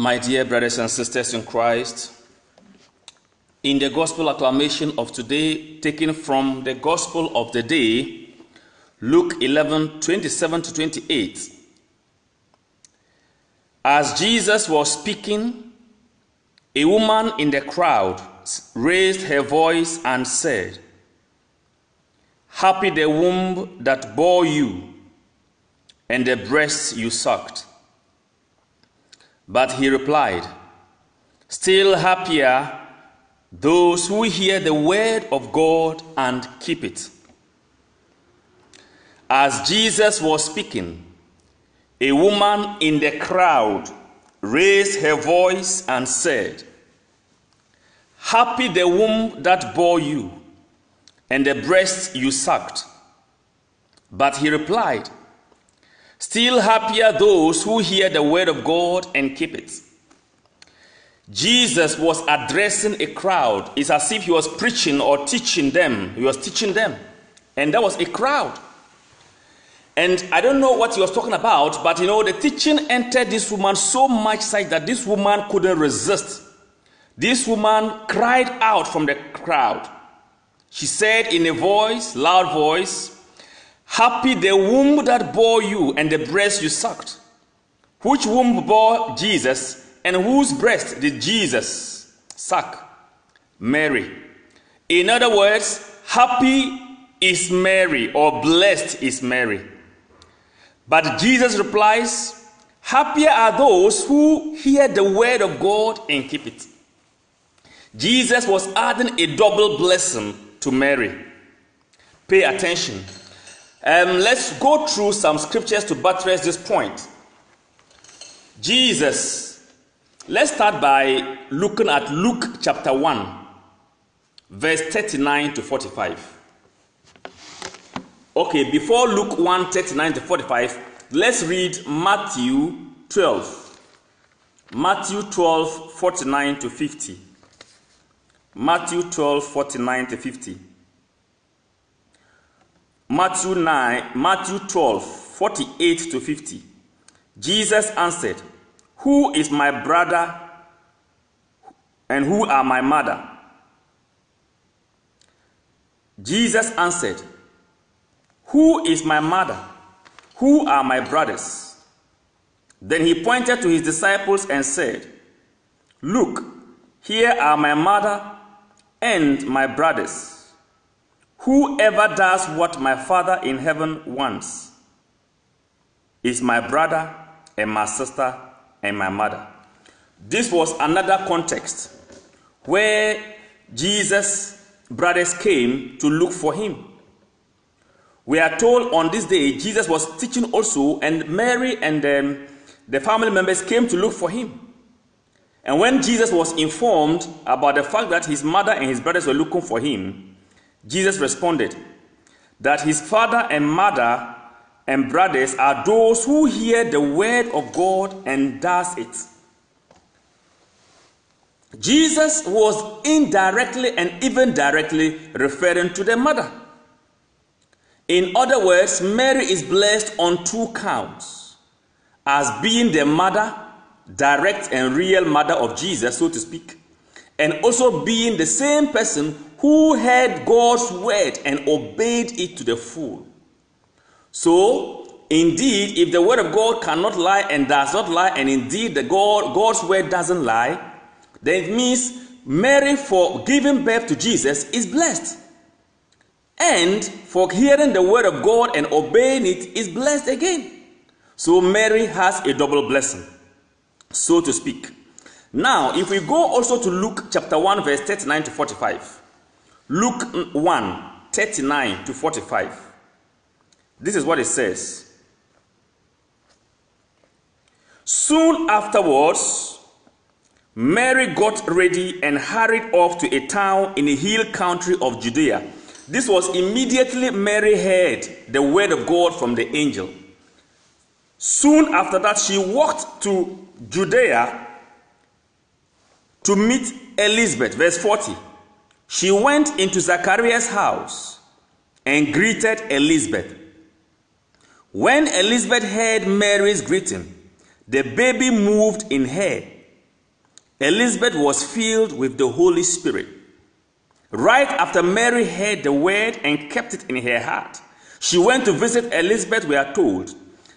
My dear brothers and sisters in Christ, in the gospel acclamation of today, taken from the gospel of the day, Luke 11 27 to 28, as Jesus was speaking, a woman in the crowd raised her voice and said, Happy the womb that bore you and the breasts you sucked. But he replied, Still happier those who hear the word of God and keep it. As Jesus was speaking, a woman in the crowd raised her voice and said, Happy the womb that bore you and the breasts you sucked. But he replied, Still happier those who hear the word of God and keep it. Jesus was addressing a crowd. It's as if he was preaching or teaching them. He was teaching them. And that was a crowd. And I don't know what he was talking about, but you know, the teaching entered this woman so much such that this woman couldn't resist. This woman cried out from the crowd. She said in a voice, loud voice, Happy the womb that bore you and the breast you sucked. Which womb bore Jesus and whose breast did Jesus suck? Mary. In other words, happy is Mary or blessed is Mary. But Jesus replies, Happier are those who hear the word of God and keep it. Jesus was adding a double blessing to Mary. Pay attention. Um, let's go through some scriptures to buttress this point. Jesus, let's start by looking at Luke chapter 1, verse 39 to 45. Okay, before Luke 1 39 to 45, let's read Matthew 12. Matthew 12 49 to 50. Matthew 12 49 to 50. Matthew 9, Matthew 12, 48 to 50. Jesus answered, Who is my brother and who are my mother? Jesus answered, Who is my mother? Who are my brothers? Then he pointed to his disciples and said, Look, here are my mother and my brothers. Whoever does what my Father in heaven wants is my brother and my sister and my mother. This was another context where Jesus' brothers came to look for him. We are told on this day Jesus was teaching also, and Mary and um, the family members came to look for him. And when Jesus was informed about the fact that his mother and his brothers were looking for him, Jesus responded that his father and mother and brothers are those who hear the word of God and does it. Jesus was indirectly and even directly referring to the mother. In other words, Mary is blessed on two counts as being the mother, direct and real mother of Jesus, so to speak, and also being the same person who heard God's word and obeyed it to the full. So, indeed, if the word of God cannot lie and does not lie, and indeed the God, God's word doesn't lie, then it means Mary, for giving birth to Jesus, is blessed. And for hearing the word of God and obeying it is blessed again. So Mary has a double blessing, so to speak. Now, if we go also to Luke chapter 1, verse 39 to 45. Luke 1 39 to 45. This is what it says. Soon afterwards, Mary got ready and hurried off to a town in the hill country of Judea. This was immediately Mary heard the word of God from the angel. Soon after that, she walked to Judea to meet Elizabeth. Verse 40. She went into Zacharias' house and greeted Elizabeth. When Elizabeth heard Mary's greeting, the baby moved in her, Elizabeth was filled with the Holy Spirit. Right after Mary heard the word and kept it in her heart, she went to visit Elizabeth, we are told.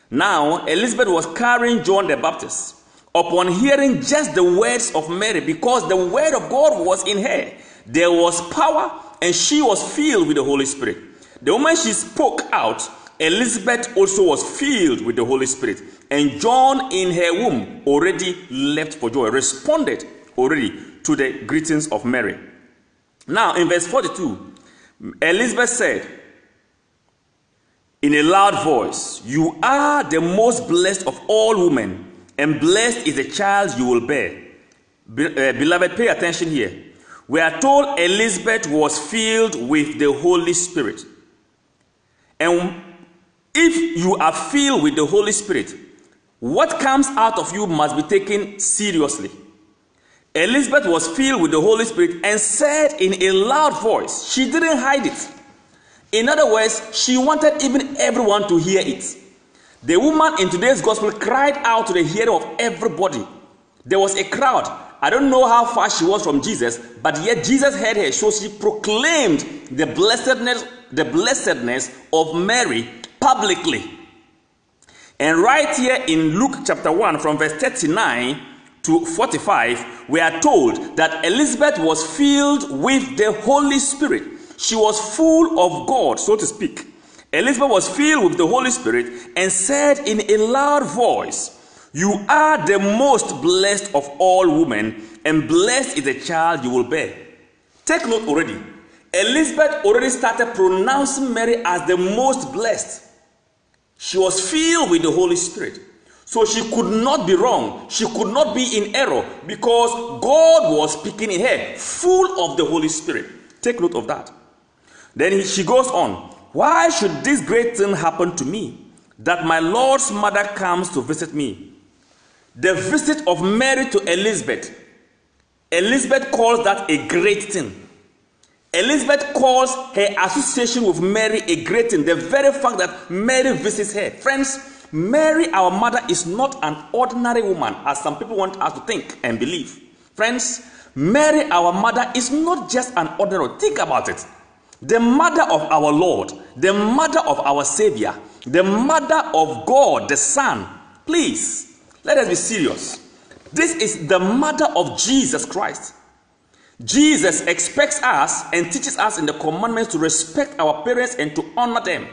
Now, Elizabeth was carrying John the Baptist. Upon hearing just the words of Mary, because the word of God was in her, there was power and she was filled with the Holy Spirit. The moment she spoke out, Elizabeth also was filled with the Holy Spirit. And John in her womb already leapt for joy, responded already to the greetings of Mary. Now, in verse 42, Elizabeth said in a loud voice, You are the most blessed of all women, and blessed is the child you will bear. Be, uh, beloved, pay attention here. We are told Elizabeth was filled with the Holy Spirit. And if you are filled with the Holy Spirit, what comes out of you must be taken seriously. Elizabeth was filled with the Holy Spirit and said in a loud voice, she didn't hide it. In other words, she wanted even everyone to hear it. The woman in today's gospel cried out to the hearing of everybody. There was a crowd. I don't know how far she was from Jesus, but yet Jesus heard her, so she proclaimed the blessedness, the blessedness of Mary publicly. And right here in Luke chapter 1, from verse 39 to 45, we are told that Elizabeth was filled with the Holy Spirit. She was full of God, so to speak. Elizabeth was filled with the Holy Spirit and said in a loud voice, You are the most blessed of all women, and blessed is the child you will bear. Take note already. Elizabeth already started pronouncing Mary as the most blessed. She was filled with the Holy Spirit. So she could not be wrong. She could not be in error because God was speaking in her, full of the Holy Spirit. Take note of that. Then she goes on, Why should this great thing happen to me? That my Lord's mother comes to visit me. The visit of Mary to Elizabeth. Elizabeth calls that a great thing. Elizabeth calls her association with Mary a great thing. The very fact that Mary visits her. Friends, Mary, our mother, is not an ordinary woman, as some people want us to think and believe. Friends, Mary, our mother, is not just an ordinary. Think about it. The mother of our Lord, the mother of our Savior, the mother of God, the Son. Please, let us be serious. This is the mother of Jesus Christ. Jesus expects us and teaches us in the commandments to respect our parents and to honor them.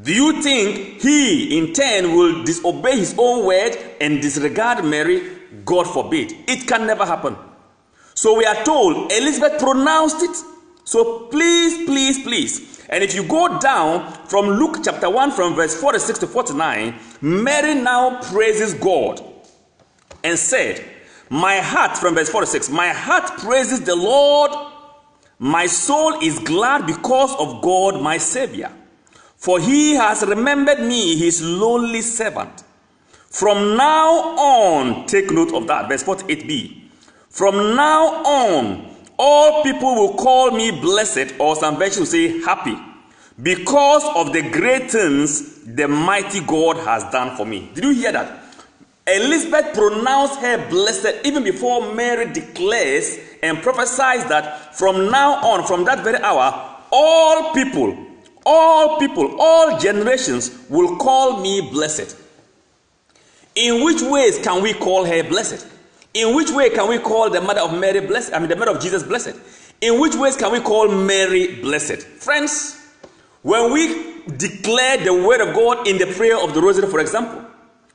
Do you think he in turn will disobey his own word and disregard Mary? God forbid. It can never happen. So we are told Elizabeth pronounced it. So please, please, please. And if you go down from Luke chapter 1, from verse 46 to 49, Mary now praises God and said, my heart, from verse 46, my heart praises the Lord. My soul is glad because of God, my Savior. For he has remembered me, his lonely servant. From now on, take note of that, verse 48b. From now on, all people will call me blessed, or some versions will say happy, because of the great things the mighty God has done for me. Did you hear that? Elizabeth pronounced her blessed even before Mary declares and prophesies that from now on, from that very hour, all people, all people, all generations will call me blessed. In which ways can we call her blessed? In which way can we call the mother of Mary blessed? I mean, the mother of Jesus blessed. In which ways can we call Mary blessed? Friends, when we declare the word of God in the prayer of the rosary, for example,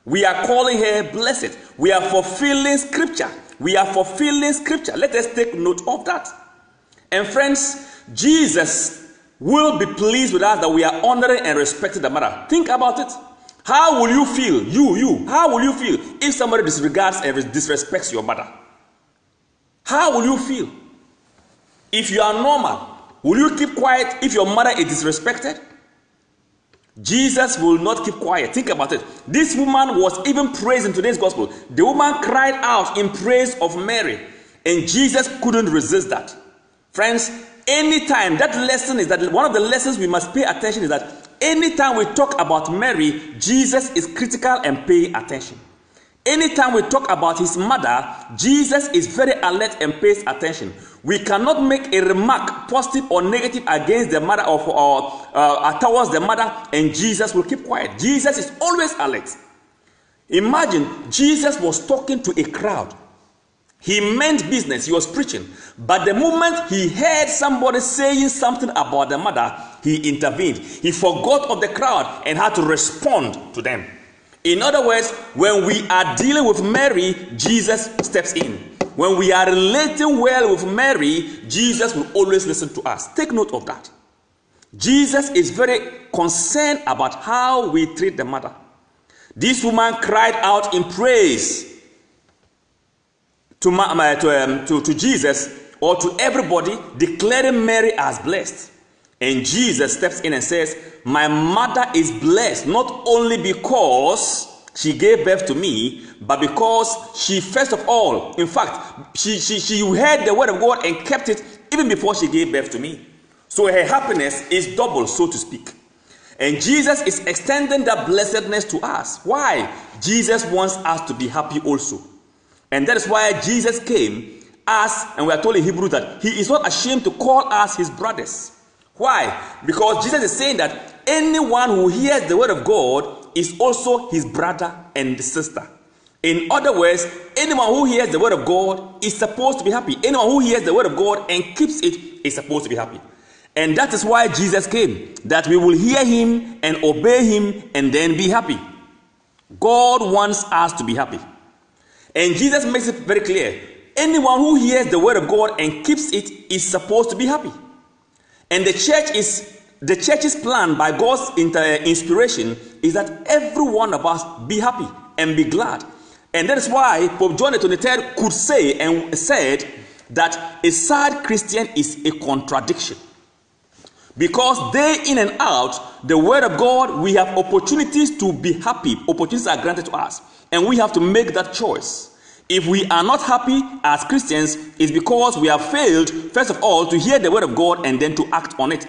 we are calling her blessed. We are fulfilling scripture. We are fulfilling scripture. Let us take note of that. And friends, Jesus will be pleased with us that we are honoring and respecting the mother. Think about it. How will you feel, you, you, how will you feel if somebody disregards and disrespects your mother? How will you feel? If you are normal, will you keep quiet if your mother is disrespected? Jesus will not keep quiet. Think about it. This woman was even praised in today's gospel. The woman cried out in praise of Mary, and Jesus couldn't resist that. Friends, anytime that lesson is that one of the lessons we must pay attention is that anytime we talk about Mary, Jesus is critical and paying attention. Anytime we talk about his mother, Jesus is very alert and pays attention. We cannot make a remark, positive or negative, against the mother of or uh, towards the mother, and Jesus will keep quiet. Jesus is always alert. Imagine Jesus was talking to a crowd. He meant business, he was preaching. But the moment he heard somebody saying something about the mother, he intervened. He forgot of the crowd and had to respond to them. In other words, when we are dealing with Mary, Jesus steps in. When we are relating well with Mary, Jesus will always listen to us. Take note of that. Jesus is very concerned about how we treat the mother. This woman cried out in praise to, to, um, to, to Jesus or to everybody, declaring Mary as blessed. And Jesus steps in and says, My mother is blessed not only because she gave birth to me, but because she, first of all, in fact, she, she, she heard the word of God and kept it even before she gave birth to me. So her happiness is double, so to speak. And Jesus is extending that blessedness to us. Why? Jesus wants us to be happy also. And that is why Jesus came as, and we are told in Hebrew that he is not ashamed to call us his brothers. Why? Because Jesus is saying that anyone who hears the word of God is also his brother and sister. In other words, anyone who hears the word of God is supposed to be happy. Anyone who hears the word of God and keeps it is supposed to be happy. And that is why Jesus came, that we will hear him and obey him and then be happy. God wants us to be happy. And Jesus makes it very clear anyone who hears the word of God and keeps it is supposed to be happy. And the church is the church's plan by God's uh, inspiration is that every one of us be happy and be glad. And that is why Pope John XXIII could say and said that a sad Christian is a contradiction. Because day in and out, the word of God, we have opportunities to be happy. Opportunities are granted to us. And we have to make that choice. If we are not happy as Christians, it's because we have failed, first of all, to hear the word of God and then to act on it.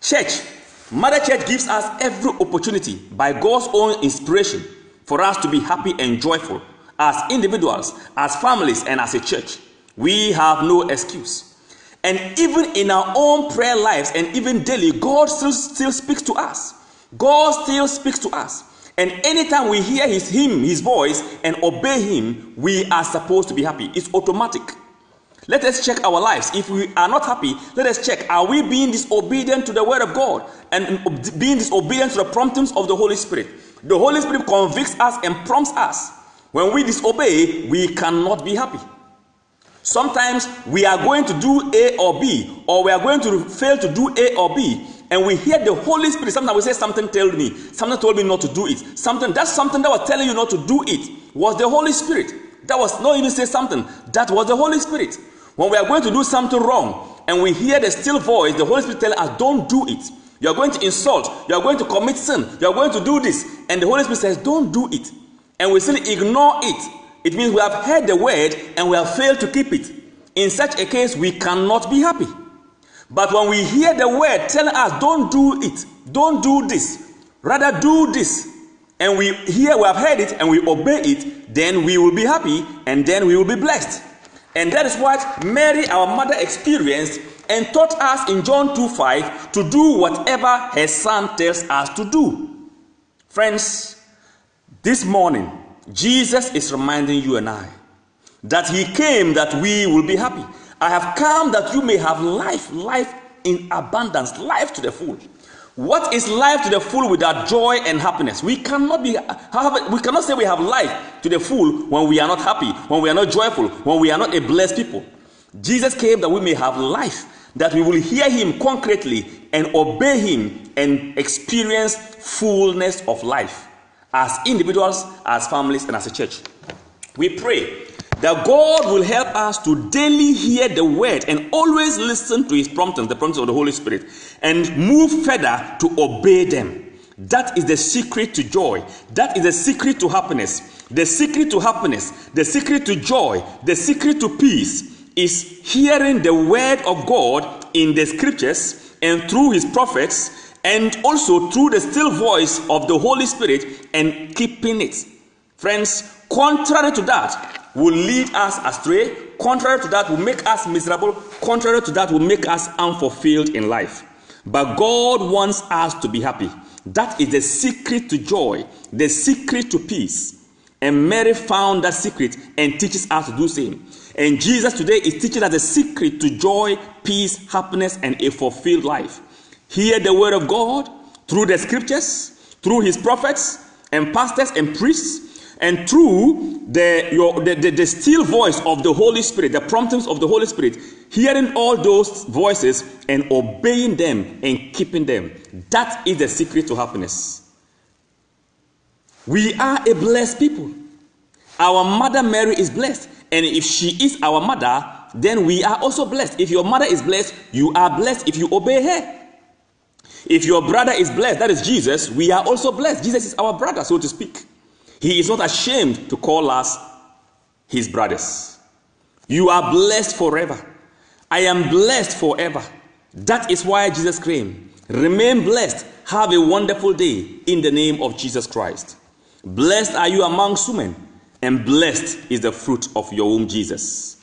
Church, Mother Church gives us every opportunity by God's own inspiration for us to be happy and joyful as individuals, as families, and as a church. We have no excuse. And even in our own prayer lives and even daily, God still, still speaks to us. God still speaks to us. And anytime we hear his him, his voice, and obey him, we are supposed to be happy. It's automatic. Let us check our lives. If we are not happy, let us check. Are we being disobedient to the word of God and being disobedient to the promptings of the Holy Spirit? The Holy Spirit convicts us and prompts us. When we disobey, we cannot be happy. Sometimes we are going to do A or B, or we are going to fail to do A or B, and we hear the Holy Spirit. Sometimes we say, Something told me, something told me not to do it. Something that's something that was telling you not to do it was the Holy Spirit. That was not even say something, that was the Holy Spirit. When we are going to do something wrong, and we hear the still voice, the Holy Spirit telling us, Don't do it. You are going to insult, you are going to commit sin, you are going to do this. And the Holy Spirit says, Don't do it. And we still ignore it it means we have heard the word and we have failed to keep it. In such a case, we cannot be happy. But when we hear the word telling us, don't do it, don't do this, rather do this, and we hear, we have heard it, and we obey it, then we will be happy and then we will be blessed. And that is what Mary, our mother, experienced and taught us in John 2 5 to do whatever her son tells us to do. Friends, this morning, Jesus is reminding you and I that He came that we will be happy. I have come that you may have life, life in abundance, life to the full. What is life to the full without joy and happiness? We cannot be have, we cannot say we have life to the full when we are not happy, when we are not joyful, when we are not a blessed people. Jesus came that we may have life, that we will hear him concretely and obey him and experience fullness of life as individuals, as families, and as a church. We pray that God will help us to daily hear the word and always listen to his promptings, the promptings of the Holy Spirit, and move further to obey them. That is the secret to joy. That is the secret to happiness. The secret to happiness, the secret to joy, the secret to peace is hearing the word of God in the scriptures and through his prophets and also through the still voice of the Holy Spirit and keeping it. Friends, contrary to that will lead us astray. Contrary to that will make us miserable. Contrary to that will make us unfulfilled in life. But God wants us to be happy. That is the secret to joy, the secret to peace. And Mary found that secret and teaches us to do the same. And Jesus today is teaching us the secret to joy, peace, happiness, and a fulfilled life. Hear the word of God through the scriptures, through his prophets and pastors and priests, and through the, your, the, the, the still voice of the Holy Spirit, the promptings of the Holy Spirit, hearing all those voices and obeying them and keeping them. That is the secret to happiness. We are a blessed people. Our mother Mary is blessed. And if she is our mother, then we are also blessed. If your mother is blessed, you are blessed if you obey her. If your brother is blessed, that is Jesus, we are also blessed. Jesus is our brother, so to speak. He is not ashamed to call us his brothers. You are blessed forever. I am blessed forever. That is why Jesus came. Remain blessed. Have a wonderful day in the name of Jesus Christ. Blessed are you amongst women, and blessed is the fruit of your womb, Jesus.